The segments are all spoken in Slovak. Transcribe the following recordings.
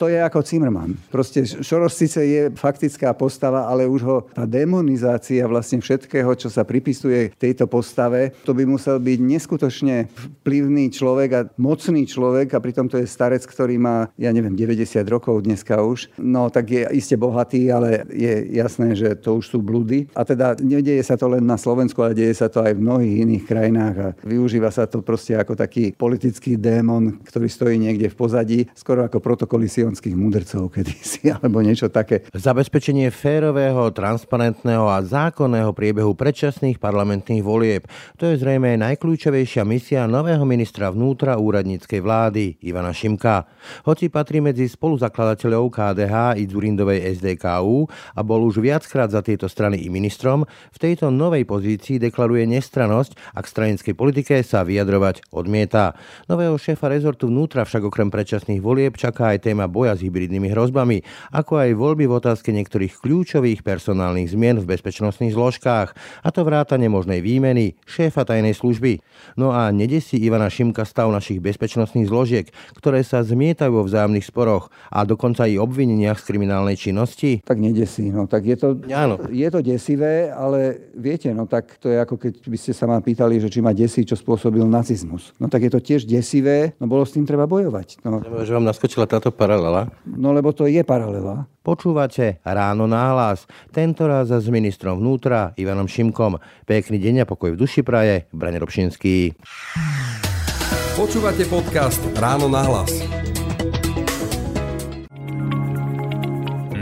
to je ako Zimmermann. Proste Šoroš síce je faktická postava, ale už ho tá demonizácia vlastne všetkého, čo sa pripisuje tejto postave, to by musel byť neskutočne vplyvný človek a mocný človek a pritom to je starec, ktorý má, ja neviem, 90 rokov dneska už. No tak je iste bohatý, ale je jasné, že to už sú blúdy. A teda nedieje sa to len na Slovensku, ale deje sa to aj v mnohých iných krajinách a využíva sa to proste ako taký politický démon, ktorý stojí niekde v pozadí, skoro ako protokoly sionských mudrcov kedysi, alebo niečo také. Zabezpečenie férového, transparentného a zákonného priebehu predčasných parlamentných volieb. To je zrejme najkľúčovejšia misia nového ministra vnútra úradníckej vlády Ivana Šimka. Hoci patrí medzi spoluzakladateľov KDH i Zurindovej SDKU a bol už viackrát za tieto strany i ministrom, v tejto novej pozícii deklaruje nestranosť a k stranickej politike sa vyjadrovať odmieta. Nového šéfa rezortu vnútra však okrem predčasných volieb čaká aj téma boja s hybridnými hrozbami, ako aj voľby v otázke niektorých kľúčových personálnych zmien v bezpečnostných zložkách, a to vrátane možnej výmeny šéfa tajnej služby. No a nedesí Ivana Šimka stav našich bezpečnostných zložiek, ktoré sa zmietajú vo vzájomných sporoch a dokonca i obvineniach z kriminálnej činnosti? Tak nedesí, no tak je to, Áno. je to desivé, ale viete, no tak to je ako keď by ste sa ma pýtali, že či ma desí, čo spôsobil nacizmus. No tak je to tiež desivé, no bolo s tým treba bojovať. No, Že vám naskočila táto paralela? No lebo to je paralela. Počúvate Ráno náhlas, tento raz s ministrom vnútra Ivanom Šimkom. Pekný deň a pokoj v duši praje, Brane Robšinský. Počúvate podcast Ráno nahlas.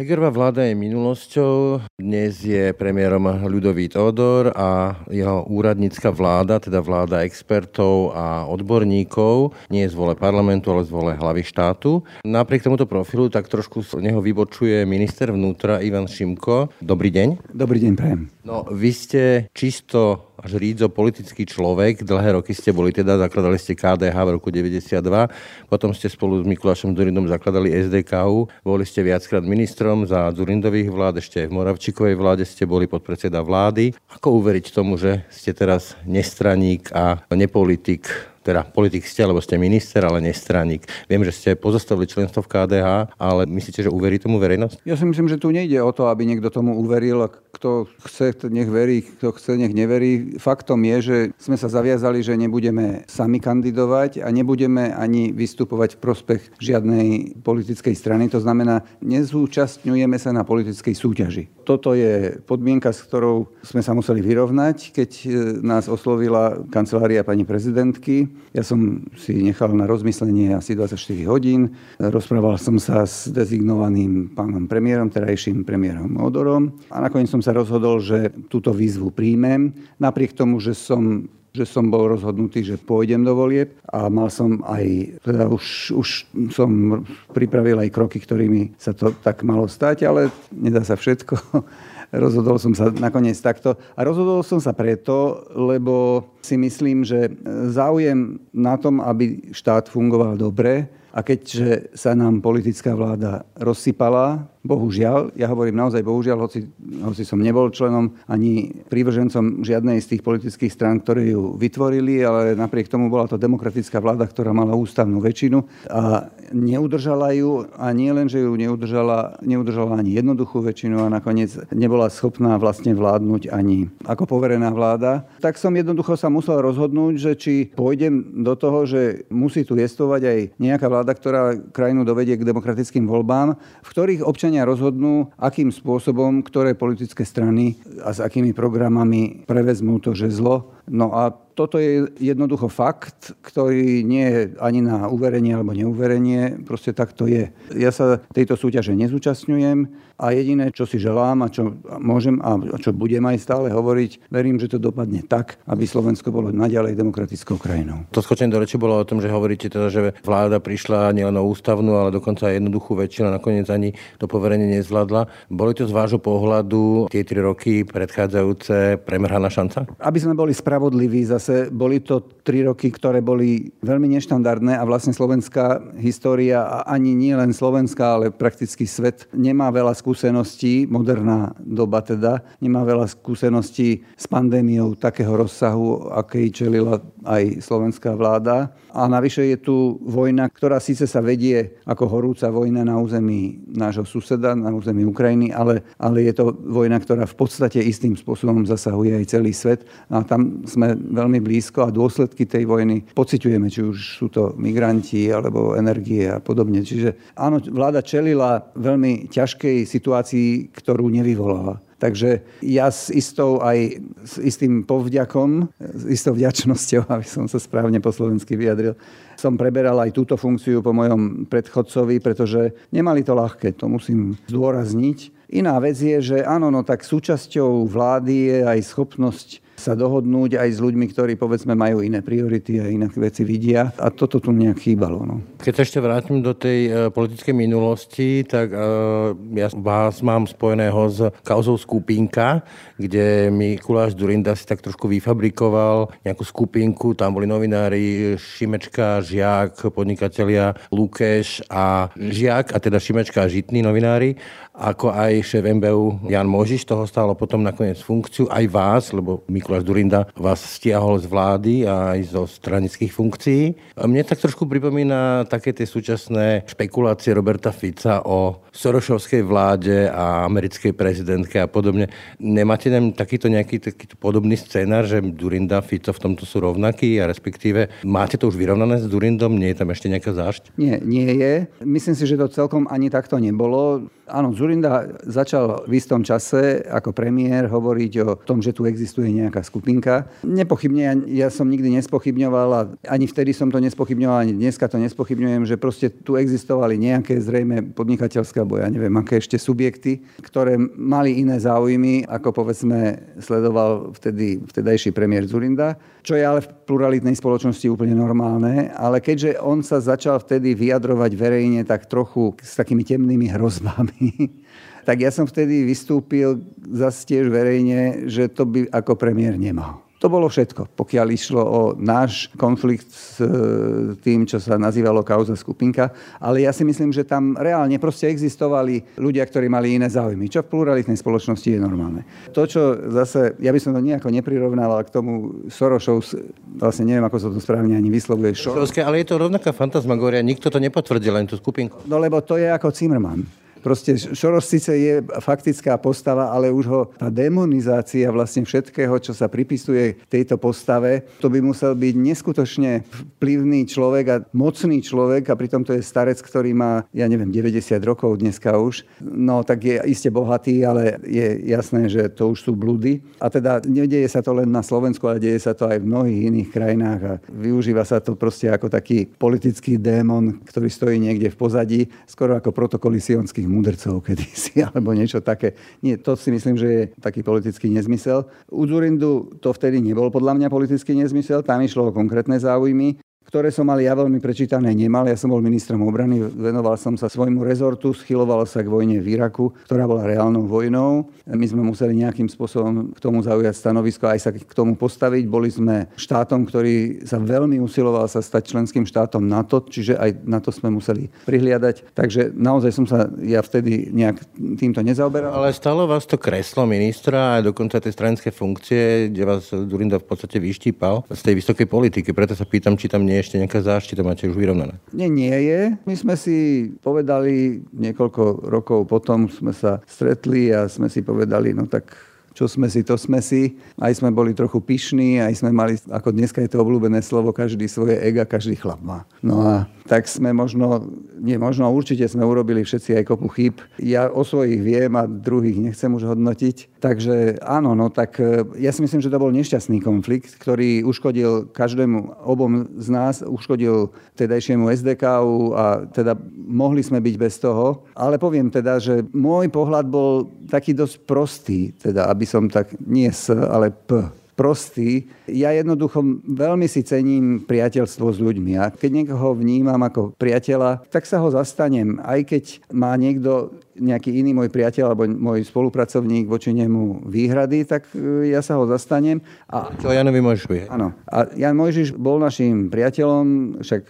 Hegerová vláda je minulosťou, dnes je premiérom Ľudovít Odor a jeho úradnícka vláda, teda vláda expertov a odborníkov, nie je z vole parlamentu, ale z vole hlavy štátu. Napriek tomuto profilu tak trošku z neho vybočuje minister vnútra Ivan Šimko. Dobrý deň. Dobrý deň, prajem. No, vy ste čisto až rídzo politický človek. Dlhé roky ste boli teda, zakladali ste KDH v roku 92, potom ste spolu s Mikulášom Zurindom zakladali SDKU, boli ste viackrát ministrom za Zurindových vlád, ešte aj v Moravčikovej vláde ste boli podpredseda vlády. Ako uveriť tomu, že ste teraz nestraník a nepolitik teda politik ste, alebo ste minister, ale nestraník. Viem, že ste pozostavili členstvo v KDH, ale myslíte, že uverí tomu verejnosť? Ja si myslím, že tu nejde o to, aby niekto tomu uveril. a Kto chce, nech verí, kto chce, nech neverí. Faktom je, že sme sa zaviazali, že nebudeme sami kandidovať a nebudeme ani vystupovať v prospech žiadnej politickej strany. To znamená, nezúčastňujeme sa na politickej súťaži. Toto je podmienka, s ktorou sme sa museli vyrovnať, keď e, nás oslovila kancelária pani prezidentky. Ja som si nechal na rozmyslenie asi 24 hodín. Rozprával som sa s dezignovaným pánom premiérom, terajším premiérom Odorom a nakoniec som sa rozhodol, že túto výzvu príjmem. Napriek tomu, že som že som bol rozhodnutý, že pôjdem do volieb a mal som aj, teda už, už som pripravil aj kroky, ktorými sa to tak malo stať, ale nedá sa všetko. Rozhodol som sa nakoniec takto. A rozhodol som sa preto, lebo si myslím, že záujem na tom, aby štát fungoval dobre, a keďže sa nám politická vláda rozsypala, bohužiaľ, ja hovorím naozaj bohužiaľ, hoci, hoci som nebol členom ani prívržencom žiadnej z tých politických strán, ktoré ju vytvorili, ale napriek tomu bola to demokratická vláda, ktorá mala ústavnú väčšinu a neudržala ju a nie len, že ju neudržala, neudržala ani jednoduchú väčšinu a nakoniec nebola schopná vlastne vládnuť ani ako poverená vláda, tak som jednoducho sa musel rozhodnúť, že či pôjdem do toho, že musí tu jestovať aj nejaká vláda, ktorá krajinu dovedie k demokratickým voľbám, v ktorých občania rozhodnú, akým spôsobom, ktoré politické strany a s akými programami prevezmú to žezlo No a toto je jednoducho fakt, ktorý nie je ani na uverenie alebo neuverenie, proste tak to je. Ja sa tejto súťaže nezúčastňujem a jediné, čo si želám a čo môžem a čo budem aj stále hovoriť, verím, že to dopadne tak, aby Slovensko bolo naďalej demokratickou krajinou. To skočenie do reči bolo o tom, že hovoríte teda, že vláda prišla nielen o ústavnú, ale dokonca aj jednoduchú väčšinu, nakoniec ani to poverenie nezvládla. Boli to z vášho pohľadu tie tri roky predchádzajúce premrhaná šanca? Aby sme boli spravodliví, zase boli to tri roky, ktoré boli veľmi neštandardné a vlastne slovenská história a ani nie len slovenská, ale prakticky svet nemá veľa skúseností, moderná doba teda, nemá veľa skúseností s pandémiou takého rozsahu, akej čelila aj slovenská vláda. A navyše je tu vojna, ktorá síce sa vedie ako horúca vojna na území nášho suseda, na území Ukrajiny, ale, ale je to vojna, ktorá v podstate istým spôsobom zasahuje aj celý svet. A tam sme veľmi blízko a dôsledky tej vojny pociťujeme, či už sú to migranti alebo energie a podobne. Čiže áno, vláda čelila veľmi ťažkej situácii, ktorú nevyvolala. Takže ja s istou aj s istým povďakom, s istou vďačnosťou, aby som sa správne po slovensky vyjadril, som preberal aj túto funkciu po mojom predchodcovi, pretože nemali to ľahké, to musím zdôrazniť. Iná vec je, že áno, no tak súčasťou vlády je aj schopnosť sa dohodnúť aj s ľuďmi, ktorí povedzme majú iné priority a inak veci vidia. A toto tu nejak chýbalo. No. Keď sa ešte vrátim do tej e, politickej minulosti, tak e, ja vás mám spojeného s kauzou skupinka, kde Mikuláš Durinda si tak trošku vyfabrikoval nejakú skupinku, tam boli novinári Šimečka, Žiak, podnikatelia Lukeš a Žiak, a teda Šimečka a Žitní novinári ako aj šéf MBU Jan Možiš, toho stálo potom nakoniec funkciu, aj vás, lebo Mikuláš Durinda vás stiahol z vlády a aj zo stranických funkcií. A mne tak trošku pripomína také tie súčasné špekulácie Roberta Fica o Sorošovskej vláde a americkej prezidentke a podobne. Nemáte tam takýto nejaký takýto podobný scénar, že Durinda, Fico v tomto sú rovnakí a respektíve máte to už vyrovnané s Durindom? Nie je tam ešte nejaká zášť? Nie, nie je. Myslím si, že to celkom ani takto nebolo. Áno, Zurinda začal v istom čase ako premiér hovoriť o tom, že tu existuje nejaká skupinka. Nepochybne, ja, ja som nikdy nespochybňoval a ani vtedy som to nespochybňoval, ani dneska to nespochybňujem, že proste tu existovali nejaké zrejme podnikateľské, alebo ja neviem, aké ešte subjekty, ktoré mali iné záujmy, ako povedzme sledoval vtedy vtedajší premiér Zurinda, čo je ale v pluralitnej spoločnosti úplne normálne. Ale keďže on sa začal vtedy vyjadrovať verejne tak trochu s takými temnými hrozbami, tak ja som vtedy vystúpil zase tiež verejne, že to by ako premiér nemal. To bolo všetko, pokiaľ išlo o náš konflikt s e, tým, čo sa nazývalo kauza skupinka. Ale ja si myslím, že tam reálne proste existovali ľudia, ktorí mali iné záujmy, čo v pluralitnej spoločnosti je normálne. To, čo zase, ja by som to nejako neprirovnával k tomu Sorošov, vlastne neviem, ako sa to správne ani vyslovuje. Šorovské, ale je to rovnaká fantasmagoria, nikto to nepotvrdil, len tú skupinku. No lebo to je ako Zimmermann. Proste Šoroš síce je faktická postava, ale už ho tá demonizácia vlastne všetkého, čo sa pripisuje tejto postave, to by musel byť neskutočne vplyvný človek a mocný človek a pritom to je starec, ktorý má, ja neviem, 90 rokov dneska už. No tak je iste bohatý, ale je jasné, že to už sú blúdy. A teda nedieje sa to len na Slovensku, ale deje sa to aj v mnohých iných krajinách a využíva sa to proste ako taký politický démon, ktorý stojí niekde v pozadí, skoro ako protokoly sionských mudrcov kedysi, alebo niečo také. Nie, to si myslím, že je taký politický nezmysel. U Zurindu to vtedy nebol podľa mňa politický nezmysel, tam išlo o konkrétne záujmy ktoré som mal ja veľmi prečítané nemal. Ja som bol ministrom obrany, venoval som sa svojmu rezortu, schyloval sa k vojne v Iraku, ktorá bola reálnou vojnou. My sme museli nejakým spôsobom k tomu zaujať stanovisko, aj sa k tomu postaviť. Boli sme štátom, ktorý sa veľmi usiloval sa stať členským štátom NATO, čiže aj na to sme museli prihliadať. Takže naozaj som sa ja vtedy nejak týmto nezaoberal. Ale stalo vás to kreslo ministra a dokonca tej stranické funkcie, kde vás Durinda v podstate vyštípal z tej vysokej politiky. Preto sa pýtam, či tam nie ešte nejaká záštita máte už vyrovnané? Nie, nie je. My sme si povedali niekoľko rokov potom, sme sa stretli a sme si povedali, no tak čo sme si, to sme si. Aj sme boli trochu pyšní, aj sme mali, ako dneska je to obľúbené slovo, každý svoje ega, každý chlap má. No a tak sme možno, nie možno, určite sme urobili všetci aj kopu chyb. Ja o svojich viem a druhých nechcem už hodnotiť Takže áno, no tak e, ja si myslím, že to bol nešťastný konflikt, ktorý uškodil každému obom z nás, uškodil tedajšiemu SDKU a teda mohli sme byť bez toho. Ale poviem teda, že môj pohľad bol taký dosť prostý, teda aby som tak nie s, ale p prostý. Ja jednoducho veľmi si cením priateľstvo s ľuďmi. A keď niekoho vnímam ako priateľa, tak sa ho zastanem. Aj keď má niekto nejaký iný môj priateľ alebo môj spolupracovník voči nemu výhrady, tak e, ja sa ho zastanem. A... Čo Janovi Mojžišovi. Áno. A Jan Mojžiš bol našim priateľom, však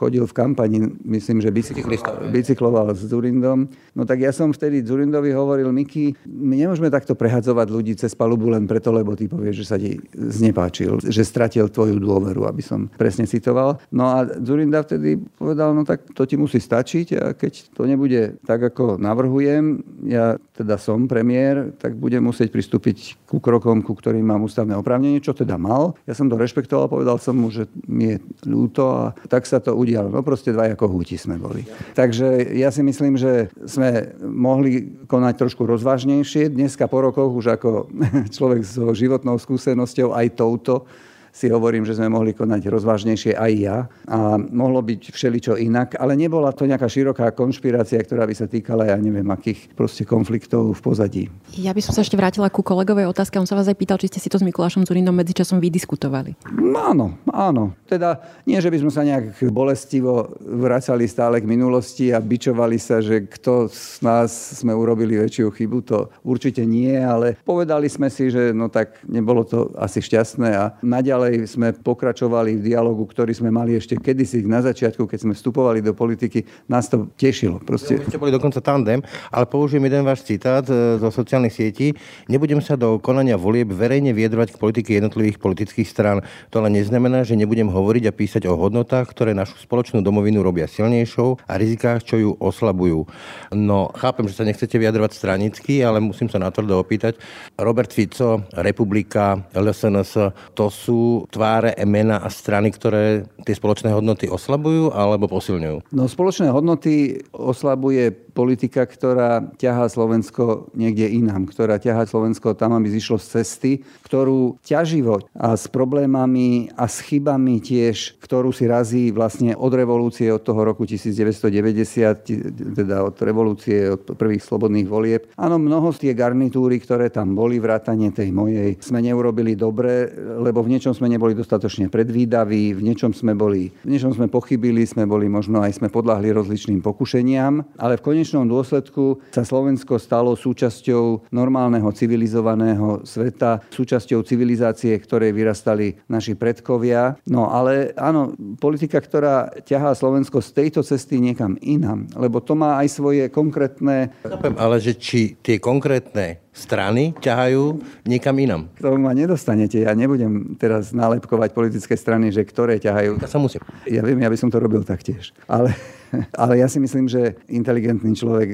chodil v kampani, myslím, že bicykloval, bicykloval s Zurindom. No tak ja som vtedy Zurindovi hovoril, Miky, my nemôžeme takto prehadzovať ľudí cez palubu len preto, lebo ty povieš, že sa ti znepáčil, že stratil tvoju dôveru, aby som presne citoval. No a Zurinda vtedy povedal, no tak to ti musí stačiť a keď to nebude tak, ako navrhujem, ja teda som premiér, tak budem musieť pristúpiť ku krokom, ku ktorým mám ústavné oprávnenie, čo teda mal. Ja som to rešpektoval, povedal som mu, že mi je ľúto a tak sa to udialo udialo. No proste dvaja kohúti sme boli. Takže ja si myslím, že sme mohli konať trošku rozvážnejšie. Dneska po rokoch už ako človek so životnou skúsenosťou aj touto si hovorím, že sme mohli konať rozvážnejšie aj ja a mohlo byť všeličo inak, ale nebola to nejaká široká konšpirácia, ktorá by sa týkala, ja neviem, akých proste konfliktov v pozadí. Ja by som sa ešte vrátila ku kolegovej otázke. On sa vás aj pýtal, či ste si to s Mikulášom Zurindom medzičasom vydiskutovali. Áno, áno. Teda nie, že by sme sa nejak bolestivo vracali stále k minulosti a bičovali sa, že kto z nás sme urobili väčšiu chybu, to určite nie, ale povedali sme si, že no tak nebolo to asi šťastné a naďalej Ďalej sme pokračovali v dialogu, ktorý sme mali ešte kedysi na začiatku, keď sme vstupovali do politiky. Nás to tešilo. Proste... Ste boli dokonca tandem, ale použijem jeden váš citát e, zo sociálnych sietí. Nebudem sa do konania volieb verejne viedrovať k politike jednotlivých politických strán. To ale neznamená, že nebudem hovoriť a písať o hodnotách, ktoré našu spoločnú domovinu robia silnejšou a rizikách, čo ju oslabujú. No, chápem, že sa nechcete vyjadrovať stranicky, ale musím sa natvrdo opýtať. Robert Fico, Republika, LSNS, to sú tváre, mena a strany, ktoré tie spoločné hodnoty oslabujú alebo posilňujú? No spoločné hodnoty oslabuje politika, ktorá ťahá Slovensko niekde inám, ktorá ťahá Slovensko tam, aby zišlo z cesty, ktorú ťaživo a s problémami a s chybami tiež, ktorú si razí vlastne od revolúcie, od toho roku 1990, teda od revolúcie, od prvých slobodných volieb. Áno, mnoho z tie garnitúry, ktoré tam boli, vrátanie tej mojej, sme neurobili dobre, lebo v niečom sme neboli dostatočne predvídaví, v niečom sme boli, v niečom sme pochybili, sme boli možno aj sme podľahli rozličným pokušeniam, ale v konečnom dôsledku sa Slovensko stalo súčasťou normálneho civilizovaného sveta, súčasťou civilizácie, ktorej vyrastali naši predkovia. No ale áno, politika, ktorá ťahá Slovensko z tejto cesty niekam inám, lebo to má aj svoje konkrétne... Ale že či tie konkrétne strany ťahajú niekam inam. K tomu ma nedostanete. Ja nebudem teraz nálepkovať politické strany, že ktoré ťahajú. Ja sa musím. Ja viem, ja by som to robil taktiež. Ale Ale ja si myslím, že inteligentný človek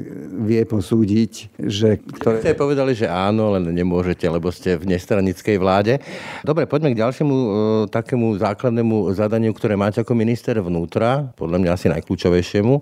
vie posúdiť, že... Ktoré... Ste povedali, že áno, len nemôžete, lebo ste v nestranickej vláde. Dobre, poďme k ďalšiemu e, takému základnému zadaniu, ktoré máte ako minister vnútra, podľa mňa asi najkľúčovejšiemu,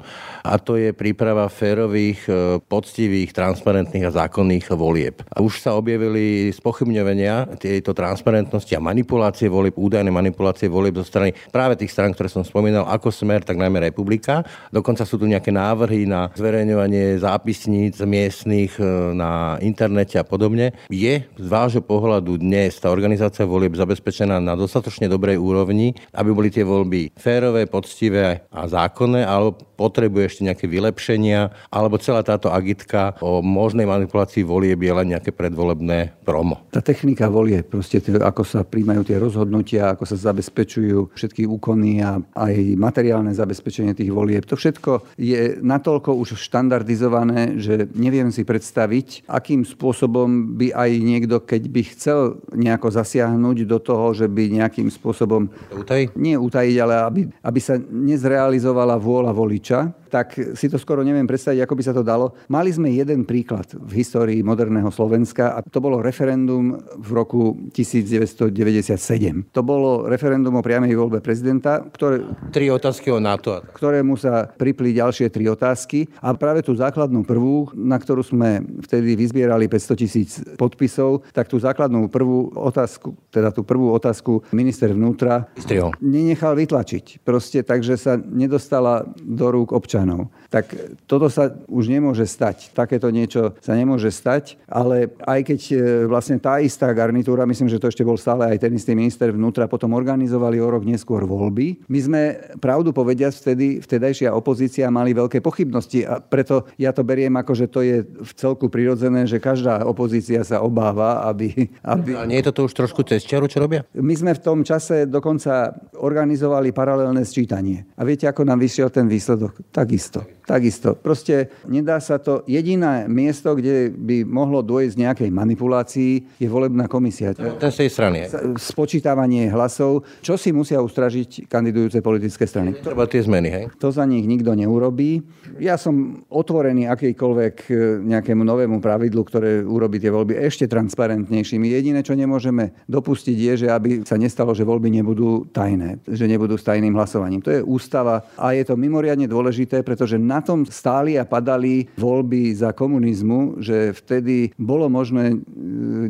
a to je príprava férových, e, poctivých, transparentných a zákonných volieb. A už sa objavili spochybňovania tejto transparentnosti a manipulácie volieb, údajné manipulácie volieb zo strany práve tých stran, ktoré som spomínal, ako Smer, tak najmä Republika. Dokonca sú tu nejaké návrhy na zverejňovanie zápisníc miestnych e, na internete a podobne. Je z vášho pohľadu dnes tá organizácia volieb zabezpečená na dostatočne dobrej úrovni, aby boli tie voľby férové, poctivé a zákonné, alebo potrebuje ešte nejaké vylepšenia, alebo celá táto agitka o možnej manipulácii volieb je len nejaké predvolebné promo. Tá technika volie, proste ako sa príjmajú tie rozhodnutia, ako sa zabezpečujú všetky úkony a aj materiálne zabezpečenie tých volieb, to všetko je natoľko už štandardizované, že neviem si predstaviť, akým spôsobom by aj niekto, keď by chcel nejako zasiahnuť do toho, že by nejakým spôsobom... Utajiť? Nie utajiť, ale aby, aby sa nezrealizovala vôľa voliča, tak si to skoro neviem predstaviť, ako by sa to dalo. Mali sme jeden príklad v histórii moderného Slovenska a to bolo referendum v roku 1997. To bolo referendum o priamej voľbe prezidenta, ktoré... Tri otázky o NATO. Ktorému sa sa pripli ďalšie tri otázky a práve tú základnú prvú, na ktorú sme vtedy vyzbierali 500 tisíc podpisov, tak tú základnú prvú otázku, teda tú prvú otázku minister vnútra Strihol. nenechal vytlačiť. Proste takže sa nedostala do rúk občanov. Tak toto sa už nemôže stať. Takéto niečo sa nemôže stať, ale aj keď e, vlastne tá istá garnitúra, myslím, že to ešte bol stále aj ten istý minister vnútra, potom organizovali o rok neskôr voľby. My sme, pravdu povediať, vtedy, vtedajšia opozícia mali veľké pochybnosti a preto ja to beriem ako, že to je v celku prirodzené, že každá opozícia sa obáva, aby... aby... A nie je to už trošku cez čiaru, čo robia? My sme v tom čase dokonca organizovali paralelné sčítanie. A viete, ako nám vyšiel ten výsledok? Takisto. Takisto. Proste nedá sa to. Jediné miesto, kde by mohlo dôjsť nejakej manipulácii, je volebná komisia. Ten z tej strany. Spočítavanie hlasov, čo si musia ustražiť kandidujúce politické strany. Treba tie zmeny, hej? To za nich nikto neurobí. Ja som otvorený akýkoľvek e, nejakému novému pravidlu, ktoré urobí tie voľby ešte transparentnejšími. Jediné, čo nemôžeme dopustiť, je, že aby sa nestalo, že voľby nebudú tajné, že nebudú s tajným hlasovaním. To je ústava a je to mimoriadne dôležité, pretože na tom stáli a padali voľby za komunizmu, že vtedy bolo možné e,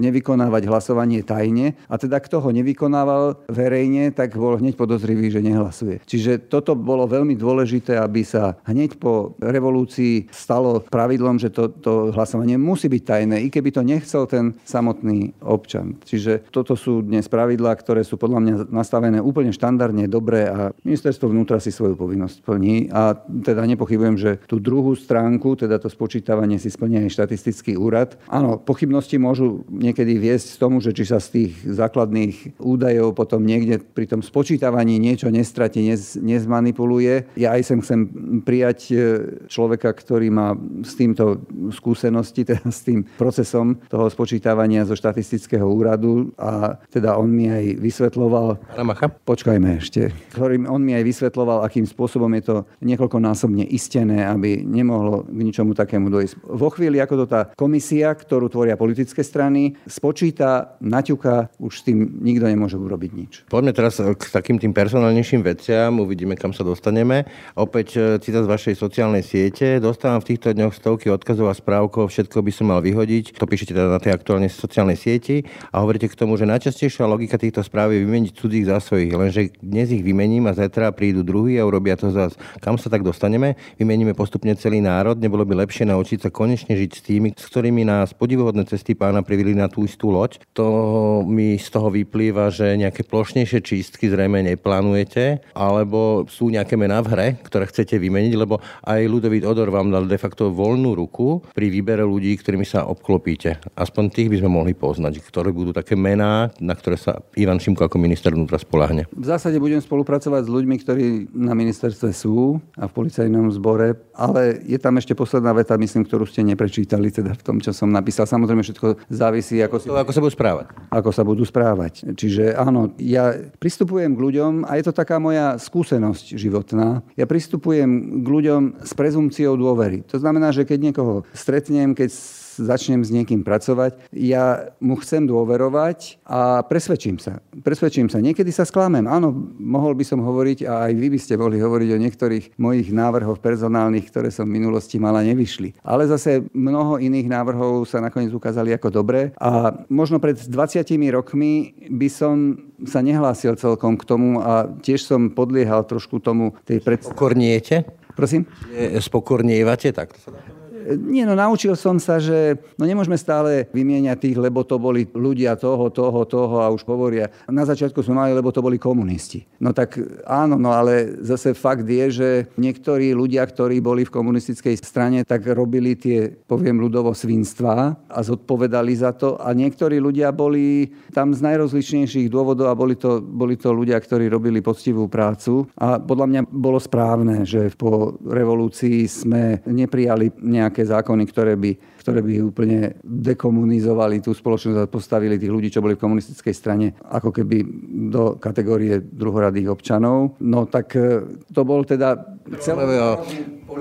nevykonávať hlasovanie tajne a teda kto ho nevykonával verejne, tak bol hneď podozrivý, že nehlasuje. Čiže toto bolo veľmi dôležité, aby sa hneď po revolúcii stalo pravidlom, že to, to hlasovanie musí byť tajné, i keby to nechcel ten samotný občan. Čiže toto sú dnes pravidlá, ktoré sú podľa mňa nastavené úplne štandardne, dobre a ministerstvo vnútra si svoju povinnosť plní a teda nepochybujem poviem, že tú druhú stránku, teda to spočítavanie si splnia aj štatistický úrad. Áno, pochybnosti môžu niekedy viesť k tomu, že či sa z tých základných údajov potom niekde pri tom spočítavaní niečo nestratí, nez, nezmanipuluje. Ja aj sem chcem prijať e, človeka, ktorý má s týmto skúsenosti, teda s tým procesom toho spočítavania zo štatistického úradu a teda on mi aj vysvetloval... Ramacha? Počkajme ešte. Ktorým on mi aj vysvetloval, akým spôsobom je to niekoľkonásobne istené zaručené, aby nemohlo k ničomu takému dojsť. Vo chvíli, ako to tá komisia, ktorú tvoria politické strany, spočíta, naťuka, už s tým nikto nemôže urobiť nič. Poďme teraz k takým tým personálnejším veciam, uvidíme, kam sa dostaneme. Opäť e, citát z vašej sociálnej siete. Dostávam v týchto dňoch stovky odkazov a správkov, všetko by som mal vyhodiť. To píšete teda na tej aktuálnej sociálnej sieti a hovoríte k tomu, že najčastejšia logika týchto správ je vymeniť cudzích za svojich, lenže dnes ich vymením a zajtra prídu druhý a urobia to zás. Kam sa tak dostaneme? Vymením meníme postupne celý národ, nebolo by lepšie naučiť sa konečne žiť s tými, s ktorými nás podivuhodné cesty pána privili na tú istú loď. To mi z toho vyplýva, že nejaké plošnejšie čistky zrejme neplánujete, alebo sú nejaké mená v hre, ktoré chcete vymeniť, lebo aj Ludovít Odor vám dal de facto voľnú ruku pri výbere ľudí, ktorými sa obklopíte. Aspoň tých by sme mohli poznať, ktoré budú také mená, na ktoré sa Ivan Šimko ako minister vnútra spolahne. V zásade budem spolupracovať s ľuďmi, ktorí na ministerstve sú a v policajnom zbore dobre, ale je tam ešte posledná veta, myslím, ktorú ste neprečítali teda v tom, čo som napísal. Samozrejme, všetko závisí, ako, si... to, ako sa budú správať. Ako sa budú správať. Čiže áno, ja pristupujem k ľuďom a je to taká moja skúsenosť životná. Ja pristupujem k ľuďom s prezumciou dôvery. To znamená, že keď niekoho stretnem, keď začnem s niekým pracovať, ja mu chcem dôverovať a presvedčím sa. Presvedčím sa. Niekedy sa sklamem. Áno, mohol by som hovoriť a aj vy by ste mohli hovoriť o niektorých mojich návrhoch personálnych, ktoré som v minulosti mala, nevyšli. Ale zase mnoho iných návrhov sa nakoniec ukázali ako dobré a možno pred 20 rokmi by som sa nehlásil celkom k tomu a tiež som podliehal trošku tomu tej predstavy. Pokorniete? Prosím? Spokornievate, tak to sa dá nie, no naučil som sa, že no nemôžeme stále vymieňať tých, lebo to boli ľudia toho, toho, toho a už hovoria. Na začiatku sme mali, lebo to boli komunisti. No tak áno, no ale zase fakt je, že niektorí ľudia, ktorí boli v komunistickej strane, tak robili tie, poviem ľudovo, svinstva a zodpovedali za to a niektorí ľudia boli tam z najrozličnejších dôvodov a boli to, boli to ľudia, ktorí robili poctivú prácu a podľa mňa bolo správne, že po revolúcii sme neprijali nejak nejaké zákony, ktoré by, ktoré by úplne dekomunizovali tú spoločnosť a postavili tých ľudí, čo boli v komunistickej strane, ako keby do kategórie druhoradých občanov. No tak e, to bol teda celé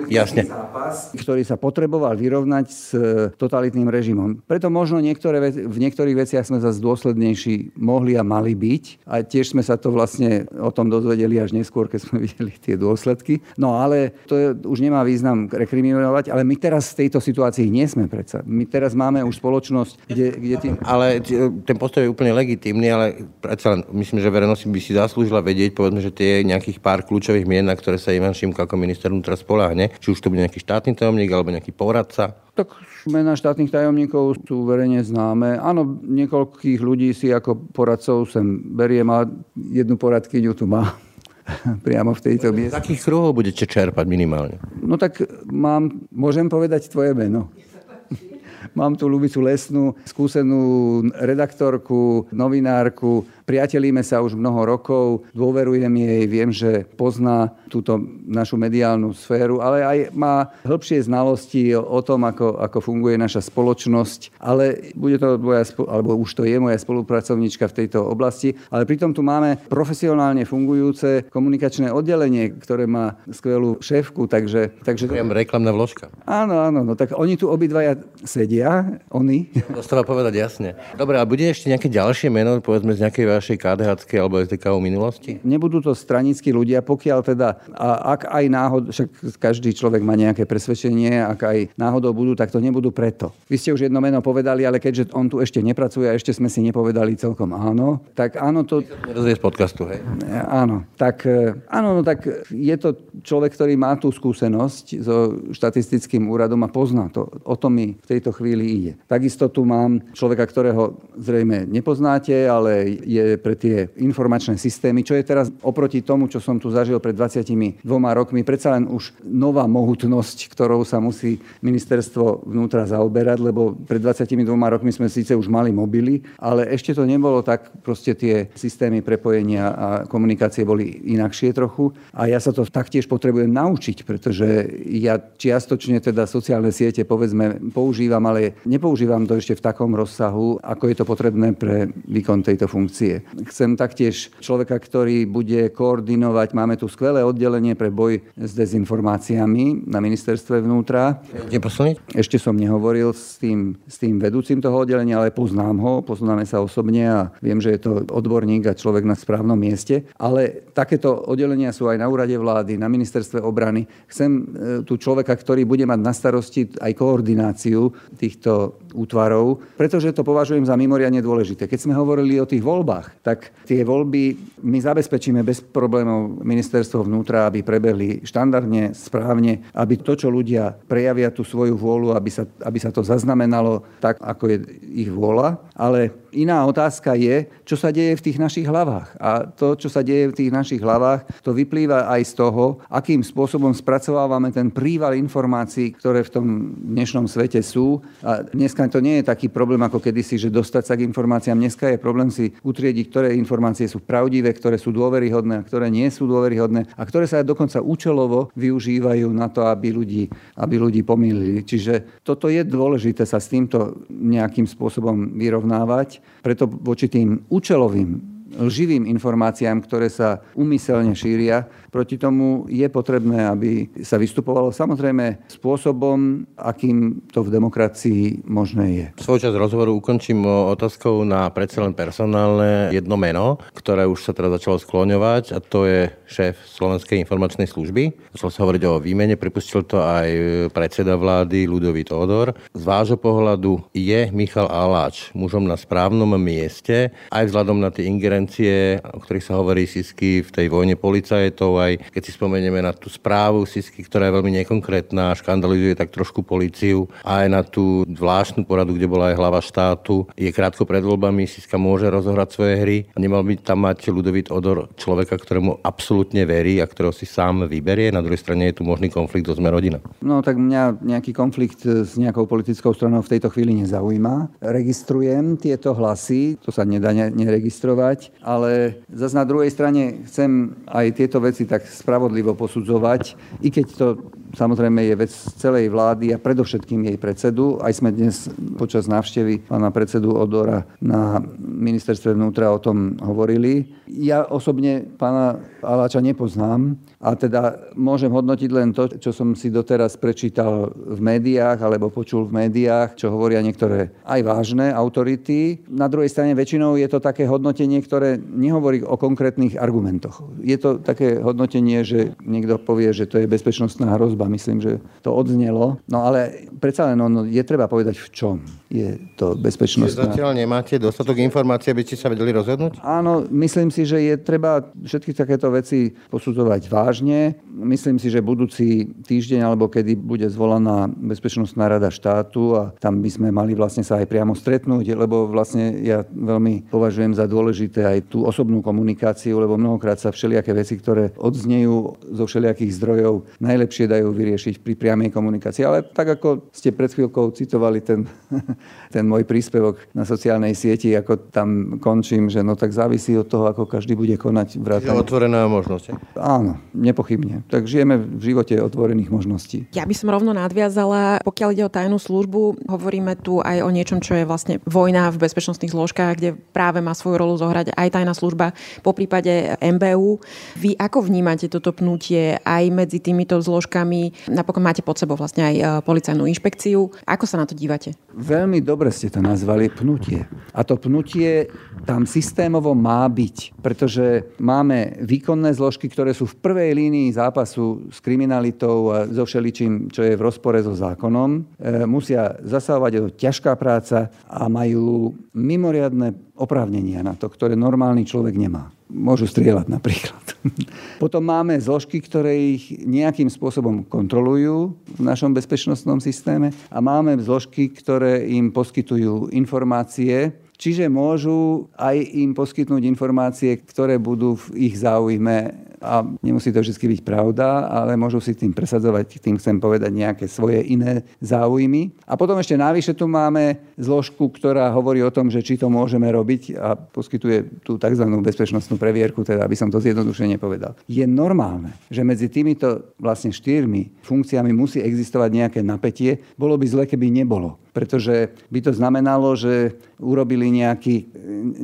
Jasne. zápas, ktorý sa potreboval vyrovnať s e, totalitným režimom. Preto možno niektoré, v niektorých veciach sme zase dôslednejší mohli a mali byť. A tiež sme sa to vlastne o tom dozvedeli až neskôr, keď sme videli tie dôsledky. No ale to je, už nemá význam rekriminovať, ale my teraz v tejto situácii nie sme predsa. My teraz máme už spoločnosť, kde, kde tým... Ale ten postoj je úplne legitímny, ale predsa len myslím, že verejnosť by si zaslúžila vedieť, povedzme, že tie nejakých pár kľúčových mien, na ktoré sa Ivan Šimko ako minister vnútra spoláhne, či už to bude nejaký štátny tajomník alebo nejaký poradca. Tak mena štátnych tajomníkov sú verejne známe. Áno, niekoľkých ľudí si ako poradcov sem beriem a jednu poradkyňu tu má priamo v tejto mieste. Z akých kruhov budete čerpať minimálne? No tak mám, môžem povedať tvoje meno. Mám tu Lubicu Lesnú, skúsenú redaktorku, novinárku, Priatelíme sa už mnoho rokov, dôverujem jej, viem, že pozná túto našu mediálnu sféru, ale aj má hĺbšie znalosti o tom, ako, ako funguje naša spoločnosť, ale bude to moja, alebo už to je moja spolupracovníčka v tejto oblasti, ale pritom tu máme profesionálne fungujúce komunikačné oddelenie, ktoré má skvelú šéfku, takže... takže to... Reklamná vložka. Áno, áno, no tak oni tu obidvaja sedia, oni. Dostáva povedať jasne. Dobre, a bude ešte nejaké ďalšie meno, povedzme z nejakej vašej KDH alebo SDK minulosti? Nebudú to stranickí ľudia, pokiaľ teda, a ak aj náhodou, však každý človek má nejaké presvedčenie, ak aj náhodou budú, tak to nebudú preto. Vy ste už jedno meno povedali, ale keďže on tu ešte nepracuje a ešte sme si nepovedali celkom áno, tak áno to... z podcastu, hej? Áno, tak, e, áno, no tak je to človek, ktorý má tú skúsenosť so štatistickým úradom a pozná to. O to mi v tejto chvíli ide. Takisto tu mám človeka, ktorého zrejme nepoznáte, ale je pre tie informačné systémy, čo je teraz oproti tomu, čo som tu zažil pred 22 rokmi, predsa len už nová mohutnosť, ktorou sa musí ministerstvo vnútra zaoberať, lebo pred 22 rokmi sme síce už mali mobily, ale ešte to nebolo tak, proste tie systémy prepojenia a komunikácie boli inakšie trochu. A ja sa to taktiež potrebujem naučiť, pretože ja čiastočne teda sociálne siete povedzme používam, ale nepoužívam to ešte v takom rozsahu, ako je to potrebné pre výkon tejto funkcie korupcie. Chcem taktiež človeka, ktorý bude koordinovať, máme tu skvelé oddelenie pre boj s dezinformáciami na ministerstve vnútra. Kde poslúniť? Ešte som nehovoril s tým, s tým vedúcim toho oddelenia, ale poznám ho, poznáme sa osobne a viem, že je to odborník a človek na správnom mieste. Ale takéto oddelenia sú aj na úrade vlády, na ministerstve obrany. Chcem e, tu človeka, ktorý bude mať na starosti aj koordináciu týchto útvarov, pretože to považujem za mimoriadne dôležité. Keď sme hovorili o tých voľbách, voľbách, tak tie voľby my zabezpečíme bez problémov ministerstvo vnútra, aby prebehli štandardne, správne, aby to, čo ľudia prejavia tú svoju vôľu, aby sa, aby sa to zaznamenalo tak, ako je ich vôľa. Ale iná otázka je, čo sa deje v tých našich hlavách. A to, čo sa deje v tých našich hlavách, to vyplýva aj z toho, akým spôsobom spracovávame ten príval informácií, ktoré v tom dnešnom svete sú. A dneska to nie je taký problém ako kedysi, že dostať sa k informáciám. Dneska je problém si utrieť vytriediť, ktoré informácie sú pravdivé, ktoré sú dôveryhodné a ktoré nie sú dôveryhodné a ktoré sa dokonca účelovo využívajú na to, aby ľudí, aby ľudí pomýlili. Čiže toto je dôležité sa s týmto nejakým spôsobom vyrovnávať. Preto voči tým účelovým lživým informáciám, ktoré sa umyselne šíria. Proti tomu je potrebné, aby sa vystupovalo samozrejme spôsobom, akým to v demokracii možné je. Svoj čas rozhovoru ukončím otázkou na predsa len personálne jedno meno, ktoré už sa teda začalo skloňovať a to je šéf Slovenskej informačnej služby. Začal sa hovoriť o výmene, pripustil to aj predseda vlády Ludovít Odor. Z vášho pohľadu je Michal Aláč mužom na správnom mieste, aj vzhľadom na tie ingerencie intervencie, o ktorých sa hovorí Sisky v tej vojne policajtov, aj keď si spomenieme na tú správu Sisky, ktorá je veľmi nekonkrétna, škandalizuje tak trošku policiu, aj na tú zvláštnu poradu, kde bola aj hlava štátu. Je krátko pred voľbami, Siska môže rozohrať svoje hry. Nemal by tam mať ľudovít odor človeka, ktorému absolútne verí a ktorého si sám vyberie. Na druhej strane je tu možný konflikt so rodina. No tak mňa nejaký konflikt s nejakou politickou stranou v tejto chvíli nezaujíma. Registrujem tieto hlasy, to sa nedá neregistrovať ale zase na druhej strane chcem aj tieto veci tak spravodlivo posudzovať, i keď to samozrejme je vec celej vlády a predovšetkým jej predsedu. Aj sme dnes počas návštevy pána predsedu Odora na ministerstve vnútra o tom hovorili. Ja osobne pána Aláča nepoznám a teda môžem hodnotiť len to, čo som si doteraz prečítal v médiách alebo počul v médiách, čo hovoria niektoré aj vážne autority. Na druhej strane väčšinou je to také hodnotenie, ktoré nehovorí o konkrétnych argumentoch. Je to také hodnotenie, že niekto povie, že to je bezpečnostná hrozba. Myslím, že to odznelo. No ale predsa len no, je treba povedať v čom je to bezpečnostná. Čiže zatiaľ nemáte dostatok informácií, aby ste sa vedeli rozhodnúť? Áno, myslím si, že je treba všetky takéto veci posudzovať vážne. Myslím si, že budúci týždeň alebo kedy bude zvolaná Bezpečnostná rada štátu a tam by sme mali vlastne sa aj priamo stretnúť, lebo vlastne ja veľmi považujem za dôležité aj tú osobnú komunikáciu, lebo mnohokrát sa všelijaké veci, ktoré odznejú zo všelijakých zdrojov, najlepšie dajú vyriešiť pri priamej komunikácii. Ale tak ako ste pred chvíľkou citovali ten ten môj príspevok na sociálnej sieti, ako tam končím, že no tak závisí od toho, ako každý bude konať. Vrátane. Je otvorená možnosť. Áno, nepochybne. Tak žijeme v živote otvorených možností. Ja by som rovno nadviazala, pokiaľ ide o tajnú službu, hovoríme tu aj o niečom, čo je vlastne vojna v bezpečnostných zložkách, kde práve má svoju rolu zohrať aj tajná služba, po prípade MBU. Vy ako vnímate toto pnutie aj medzi týmito zložkami? Napokon máte pod sebou vlastne aj e, policajnú inšpekciu. Ako sa na to dívate? Veľmi dobre ste to nazvali, pnutie. A to pnutie tam systémovo má byť, pretože máme výkonné zložky, ktoré sú v prvej línii zápasu s kriminalitou a so všeličím, čo je v rozpore so zákonom. E, musia zasahovať, je ťažká práca a majú mimoriadne oprávnenia na to, ktoré normálny človek nemá môžu strieľať napríklad. Potom máme zložky, ktoré ich nejakým spôsobom kontrolujú v našom bezpečnostnom systéme a máme zložky, ktoré im poskytujú informácie, čiže môžu aj im poskytnúť informácie, ktoré budú v ich záujme a nemusí to vždy byť pravda, ale môžu si tým presadzovať, tým chcem povedať nejaké svoje iné záujmy. A potom ešte navyše tu máme zložku, ktorá hovorí o tom, že či to môžeme robiť a poskytuje tú tzv. bezpečnostnú previerku, teda aby som to zjednodušene povedal. Je normálne, že medzi týmito vlastne štyrmi funkciami musí existovať nejaké napätie. Bolo by zle, keby nebolo pretože by to znamenalo, že urobili nejaký,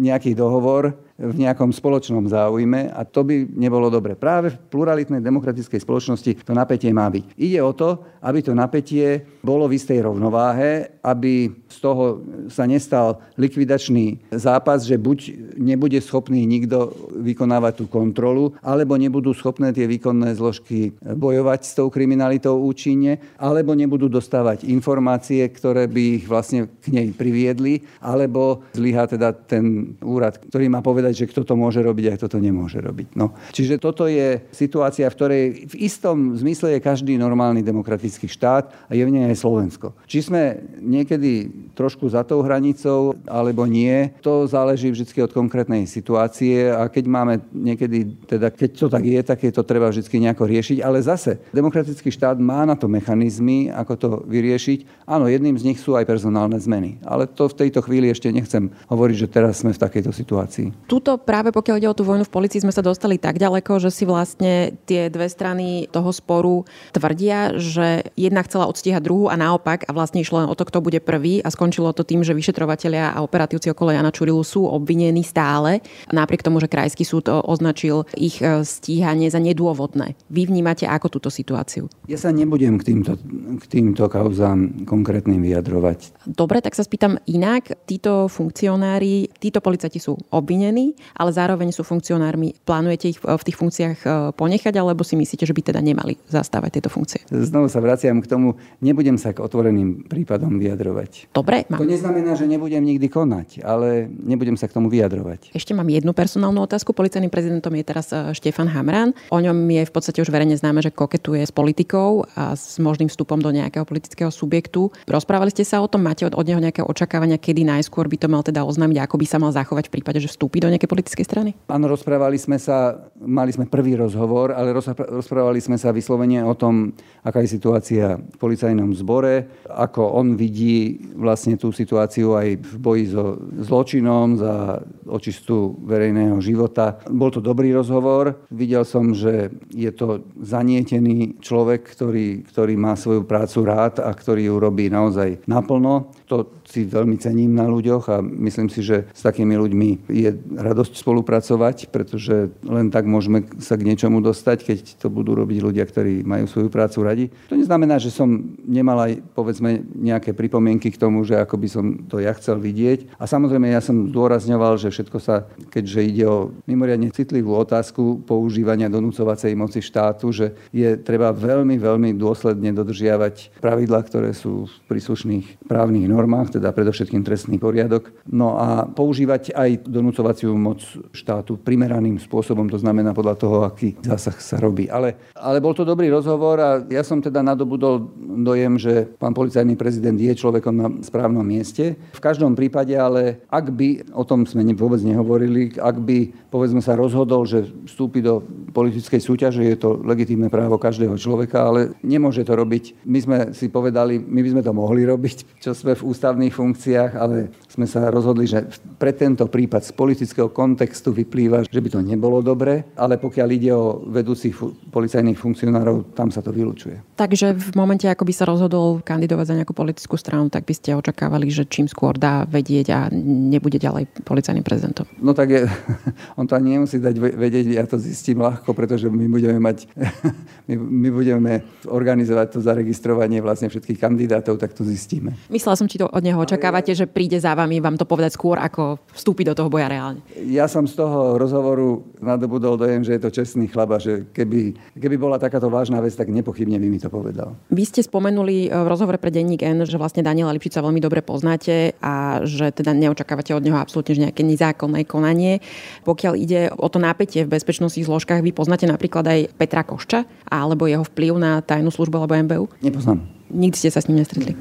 nejaký dohovor, v nejakom spoločnom záujme a to by nebolo dobre. Práve v pluralitnej demokratickej spoločnosti to napätie má byť. Ide o to, aby to napätie bolo v istej rovnováhe, aby z toho sa nestal likvidačný zápas, že buď nebude schopný nikto vykonávať tú kontrolu, alebo nebudú schopné tie výkonné zložky bojovať s tou kriminalitou účinne, alebo nebudú dostávať informácie, ktoré by ich vlastne k nej priviedli, alebo zlyhá teda ten úrad, ktorý má povedať, povedať, že kto to môže robiť a kto to nemôže robiť. No. Čiže toto je situácia, v ktorej v istom zmysle je každý normálny demokratický štát a je v nej aj Slovensko. Či sme niekedy trošku za tou hranicou alebo nie, to záleží vždy od konkrétnej situácie a keď máme niekedy, teda keď to tak je, tak je to treba vždy nejako riešiť, ale zase demokratický štát má na to mechanizmy, ako to vyriešiť. Áno, jedným z nich sú aj personálne zmeny, ale to v tejto chvíli ešte nechcem hovoriť, že teraz sme v takejto situácii. Tu tuto práve pokiaľ ide o tú vojnu v policii, sme sa dostali tak ďaleko, že si vlastne tie dve strany toho sporu tvrdia, že jedna chcela odstíhať druhú a naopak a vlastne išlo len o to, kto bude prvý a skončilo to tým, že vyšetrovatelia a operatívci okolo Jana Čurilu sú obvinení stále, napriek tomu, že krajský súd označil ich e, stíhanie za nedôvodné. Vy vnímate ako túto situáciu? Ja sa nebudem k týmto, k týmto kauzám konkrétnym vyjadrovať. Dobre, tak sa spýtam inak. Títo funkcionári, títo policajti sú obvinení, ale zároveň sú funkcionármi. Plánujete ich v tých funkciách e, ponechať, alebo si myslíte, že by teda nemali zastávať tieto funkcie? Znovu sa vraciam k tomu, nebudem sa k otvoreným prípadom vyjadrovať. Dobre. Mám. To neznamená, že nebudem nikdy konať, ale nebudem sa k tomu vyjadrovať. Ešte mám jednu personálnu otázku. Policajným prezidentom je teraz e, Štefan Hamran. O ňom je v podstate už verejne známe, že koketuje s politikou a s možným vstupom do nejakého politického subjektu. Rozprávali ste sa o tom, máte od, od neho nejaké očakávania, kedy najskôr by to mal teda oznámiť, ako by sa mal zachovať v prípade, že vstúpi do nejakej politickej strany? Áno, rozprávali sme sa, mali sme prvý rozhovor, ale rozprávali sme sa vyslovene o tom, aká je situácia v policajnom zbore, ako on vidí vlastne tú situáciu aj v boji so zločinom za očistú verejného života. Bol to dobrý rozhovor. Videl som, že je to zanietený človek, ktorý, ktorý má svoju prácu rád a ktorý ju robí naozaj naplno. To si veľmi cením na ľuďoch a myslím si, že s takými ľuďmi je radosť spolupracovať, pretože len tak môžeme sa k niečomu dostať, keď to budú robiť ľudia, ktorí majú svoju prácu radi. To neznamená, že som nemal aj povedzme nejaké pripomienky k tomu, že ako by som to ja chcel vidieť. A samozrejme ja som zdôrazňoval, že všetko sa, keďže ide o mimoriadne citlivú otázku používania donúcovacej moci štátu, že je treba veľmi, veľmi dôsledne dodržiavať pravidlá, ktoré sú v príslušných právnych normách, teda predovšetkým trestný poriadok. No a používať aj donúcovaciu moc štátu primeraným spôsobom, to znamená podľa toho, aký zásah sa robí. Ale, ale bol to dobrý rozhovor a ja som teda nadobudol dojem, že pán policajný prezident je človekom na správnom mieste. V každom prípade ale, ak by, o tom sme vôbec nehovorili, ak by povedzme sa rozhodol, že vstúpi do politickej súťaže, je to legitímne právo každého človeka, ale nemôže to robiť. My sme si povedali, my by sme to mohli robiť, čo sme v ústavných funkciách, ale sme sa rozhodli, že pre tento prípad z politického kontextu vyplýva, že by to nebolo dobre, ale pokiaľ ide o vedúcich policajných funkcionárov, tam sa to vylučuje. Takže v momente, ako by sa rozhodol kandidovať za nejakú politickú stranu, tak by ste očakávali, že čím skôr dá vedieť a nebude ďalej policajným prezidentom. No tak je, on to ani nemusí dať vedieť, ja to zistím ľahko, pretože my budeme mať, my, my budeme organizovať to zaregistrovanie vlastne všetkých kandidátov, tak to zistíme. Myslela som, či to od neho očakávate, že príde za vami vám to povedať skôr, ako vstúpiť do toho boja reálne? Ja som z toho rozhovoru nadobudol dojem, že je to čestný chlaba, že keby, keby bola takáto vážna vec, tak nepochybne by mi to povedal. Vy ste spomenuli v rozhovore pre denník N, že vlastne Daniela Lipšica veľmi dobre poznáte a že teda neočakávate od neho absolútne nejaké nezákonné konanie. Pokiaľ ide o to napätie v bezpečnostných zložkách, vy poznáte napríklad aj Petra Košča alebo jeho vplyv na tajnú službu alebo MBU? Nepoznám. Nikdy ste sa s ním nestretli?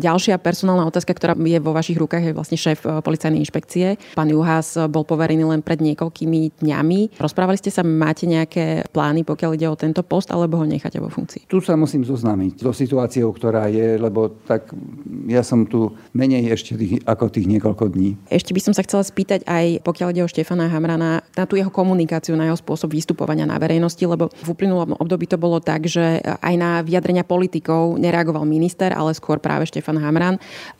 Ďalšia personálna otázka, ktorá je vo vašich rukách, je vlastne šéf e, policajnej inšpekcie. Pán Juhás bol poverený len pred niekoľkými dňami. Rozprávali ste sa, máte nejaké plány, pokiaľ ide o tento post, alebo ho necháte vo funkcii? Tu sa musím zoznámiť so situáciou, ktorá je, lebo tak ja som tu menej ešte tých, ako tých niekoľko dní. Ešte by som sa chcela spýtať aj, pokiaľ ide o Štefana Hamrana, na tú jeho komunikáciu, na jeho spôsob vystupovania na verejnosti, lebo v uplynulom období to bolo tak, že aj na vyjadrenia politikov nereagoval minister, ale skôr práve Štefan Štefan Hamran.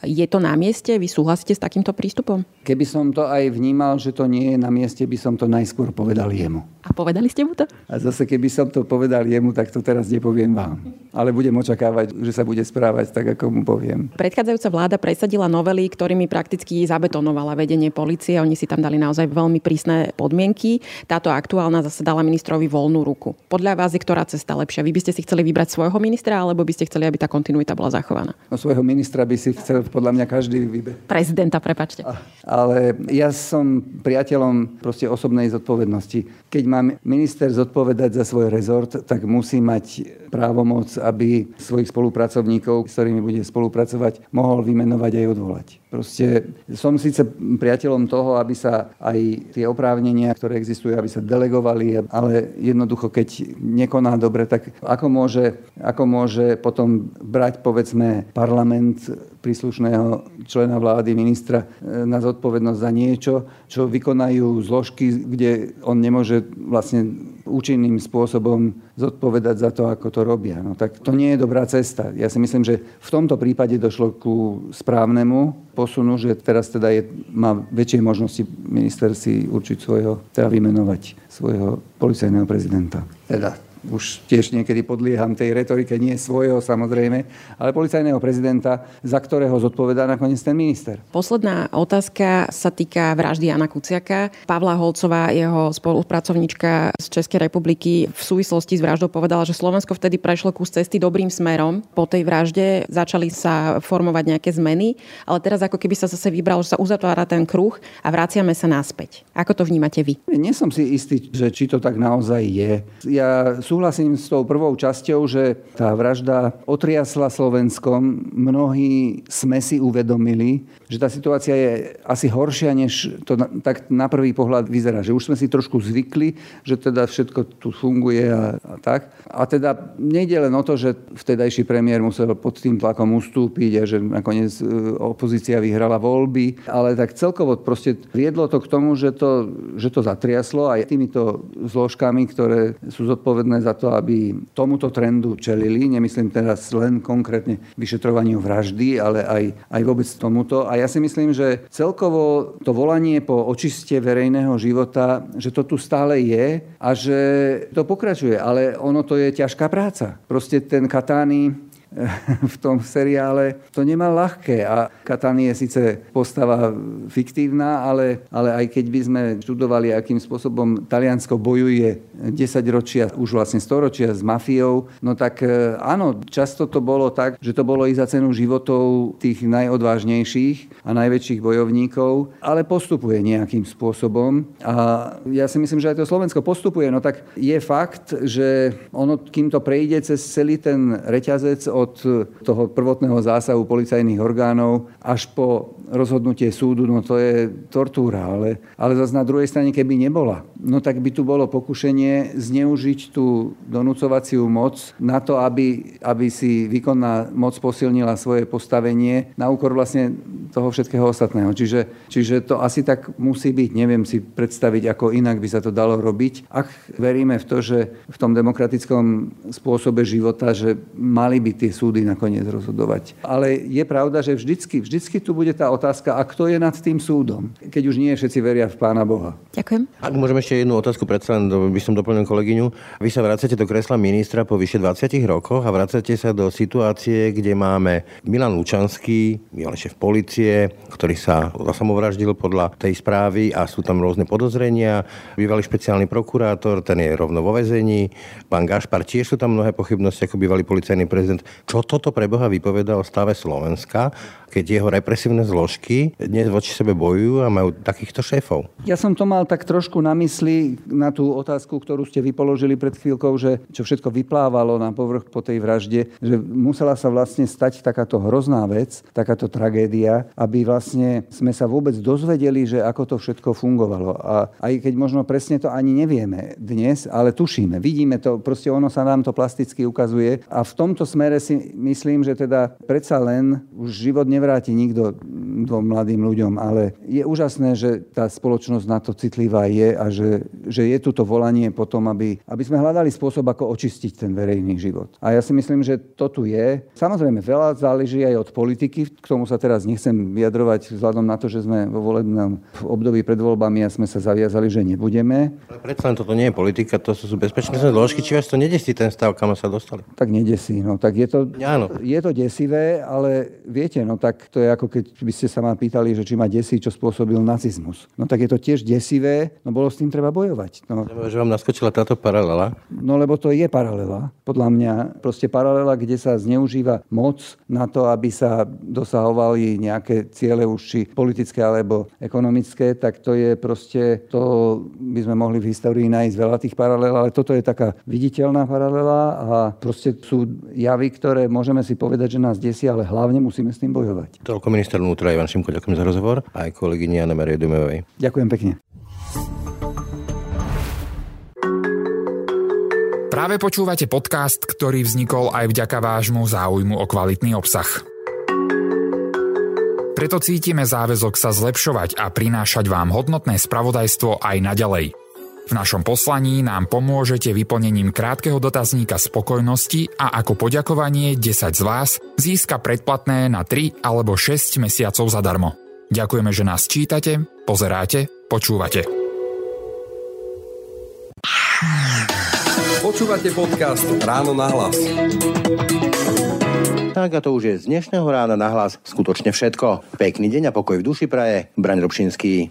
Je to na mieste? Vy súhlasíte s takýmto prístupom? Keby som to aj vnímal, že to nie je na mieste, by som to najskôr povedal jemu. A povedali ste mu to? A zase keby som to povedal jemu, tak to teraz nepoviem vám. Ale budem očakávať, že sa bude správať tak, ako mu poviem. Predchádzajúca vláda presadila novely, ktorými prakticky zabetonovala vedenie policie. Oni si tam dali naozaj veľmi prísne podmienky. Táto aktuálna zase dala ministrovi voľnú ruku. Podľa vás je ktorá cesta lepšia? Vy by ste si chceli vybrať svojho ministra, alebo by ste chceli, aby tá kontinuita bola zachovaná? No, svojho ministra by si chcel podľa mňa každý vybrať. Prezidenta, prepačte. Ale ja som priateľom proste osobnej zodpovednosti. Keď má minister zodpovedať za svoj rezort, tak musí mať právomoc, aby svojich spolupracovníkov, s ktorými bude spolupracovať, mohol vymenovať aj odvolať. Proste som síce priateľom toho, aby sa aj tie oprávnenia, ktoré existujú, aby sa delegovali, ale jednoducho, keď nekoná dobre, tak ako môže, ako môže potom brať, povedzme, parlament príslušného člena vlády, ministra e, na zodpovednosť za niečo, čo vykonajú zložky, kde on nemôže vlastne účinným spôsobom zodpovedať za to, ako to robia. No tak to nie je dobrá cesta. Ja si myslím, že v tomto prípade došlo ku správnemu posunu, že teraz teda je, má väčšie možnosti minister si určiť svojho, teda vymenovať svojho policajného prezidenta. Teda už tiež niekedy podlieham tej retorike, nie svojho samozrejme, ale policajného prezidenta, za ktorého zodpovedá nakoniec ten minister. Posledná otázka sa týka vraždy Jana Kuciaka. Pavla Holcová, jeho spolupracovníčka z Českej republiky, v súvislosti s vraždou povedala, že Slovensko vtedy prešlo kus cesty dobrým smerom. Po tej vražde začali sa formovať nejaké zmeny, ale teraz ako keby sa zase vybral, že sa uzatvára ten kruh a vraciame sa naspäť. Ako to vnímate vy? Nie som si istý, že či to tak naozaj je. Ja súhlasím s tou prvou časťou, že tá vražda otriasla Slovenskom. Mnohí sme si uvedomili, že tá situácia je asi horšia, než to na, tak na prvý pohľad vyzerá. Že už sme si trošku zvykli, že teda všetko tu funguje a, a tak. A teda nejde len o to, že vtedajší premiér musel pod tým tlakom ustúpiť a že nakoniec e, opozícia vyhrala voľby, ale tak celkovo proste viedlo to k tomu, že to, že to zatriaslo aj týmito zložkami, ktoré sú zodpovedné za to, aby tomuto trendu čelili. Nemyslím teraz len konkrétne vyšetrovaniu vraždy, ale aj, aj vôbec tomuto. A ja si myslím, že celkovo to volanie po očiste verejného života, že to tu stále je a že to pokračuje. Ale ono to je ťažká práca. Proste ten Katány v tom seriále to nemal ľahké. A Katan je síce postava fiktívna, ale, ale aj keď by sme študovali, akým spôsobom Taliansko bojuje 10 ročia, už vlastne 100 ročia s mafiou, no tak e, áno, často to bolo tak, že to bolo i za cenu životov tých najodvážnejších a najväčších bojovníkov, ale postupuje nejakým spôsobom. A ja si myslím, že aj to Slovensko postupuje. No tak je fakt, že ono, kým to prejde cez celý ten reťazec od toho prvotného zásahu policajných orgánov až po rozhodnutie súdu, no to je tortúra. Ale, ale zase na druhej strane, keby nebola, no tak by tu bolo pokušenie zneužiť tú donúcovaciu moc na to, aby, aby si výkonná moc posilnila svoje postavenie na úkor vlastne toho všetkého ostatného. Čiže, čiže to asi tak musí byť. Neviem si predstaviť, ako inak by sa to dalo robiť. Ak veríme v to, že v tom demokratickom spôsobe života, že mali by tie súdy nakoniec rozhodovať. Ale je pravda, že vždycky, vždycky tu bude tá otázka, a kto je nad tým súdom, keď už nie všetci veria v Pána Boha. Ďakujem. Ak môžem ešte jednu otázku, predsa len by som doplnil kolegyňu. Vy sa vracate do kresla ministra po vyše 20 rokoch a vracate sa do situácie, kde máme Milan Lučanský, bývalý šéf policie, ktorý sa samovraždil podľa tej správy a sú tam rôzne podozrenia. Bývalý špeciálny prokurátor, ten je rovno vo vezení. Pán Gašpar, tiež sú tam mnohé pochybnosti ako bývalý policajný prezident. Čo toto pre Boha vypoveda o stave Slovenska, keď jeho represívne zložky dnes voči sebe bojujú a majú takýchto šéfov? Ja som to mal tak trošku na mysli na tú otázku, ktorú ste vypoložili pred chvíľkou, že čo všetko vyplávalo na povrch po tej vražde, že musela sa vlastne stať takáto hrozná vec, takáto tragédia, aby vlastne sme sa vôbec dozvedeli, že ako to všetko fungovalo. A aj keď možno presne to ani nevieme dnes, ale tušíme, vidíme to, proste ono sa nám to plasticky ukazuje a v tomto smere si myslím, že teda predsa len už život nevráti nikto dvom mladým ľuďom, ale je úžasné, že tá spoločnosť na to citlivá je a že, že je tu to volanie potom, aby, aby sme hľadali spôsob, ako očistiť ten verejný život. A ja si myslím, že to tu je. Samozrejme, veľa záleží aj od politiky, k tomu sa teraz nechcem vyjadrovať vzhľadom na to, že sme vo volebnom období pred voľbami a sme sa zaviazali, že nebudeme. Ale predsa len toto nie je politika, to sú bezpečnostné zložky, či vás to nedesí ten stav, kam sa dostali? Tak nedesí, no tak je to, Áno. je to desivé, ale viete, no tak to je ako keď by ste sa ma pýtali, že či ma desí, čo spôsobil nacizmus. No tak je to tiež desivé, no bolo s tým treba bojovať. No, Že vám naskočila táto paralela? no lebo to je paralela, podľa mňa. Proste paralela, kde sa zneužíva moc na to, aby sa dosahovali nejaké ciele už či politické alebo ekonomické, tak to je proste, to by sme mohli v histórii nájsť veľa tých paralel, ale toto je taká viditeľná paralela a proste sú javy, ktoré môžeme si povedať, že nás desia, ale hlavne musíme s tým bojovať. Toľko minister vnútra Ivan Šimko, ďakujem za rozhovor. Aj kolegyni Anne Marie Dumovej. Ďakujem pekne. Práve počúvate podcast, ktorý vznikol aj vďaka vášmu záujmu o kvalitný obsah. Preto cítime záväzok sa zlepšovať a prinášať vám hodnotné spravodajstvo aj naďalej. V našom poslaní nám pomôžete vyplnením krátkeho dotazníka spokojnosti a ako poďakovanie 10 z vás získa predplatné na 3 alebo 6 mesiacov zadarmo. Ďakujeme, že nás čítate, pozeráte, počúvate. Počúvate podcast Ráno na hlas. Tak a to už je z dnešného rána na hlas skutočne všetko. Pekný deň a pokoj v duši praje. Braň Robšinský.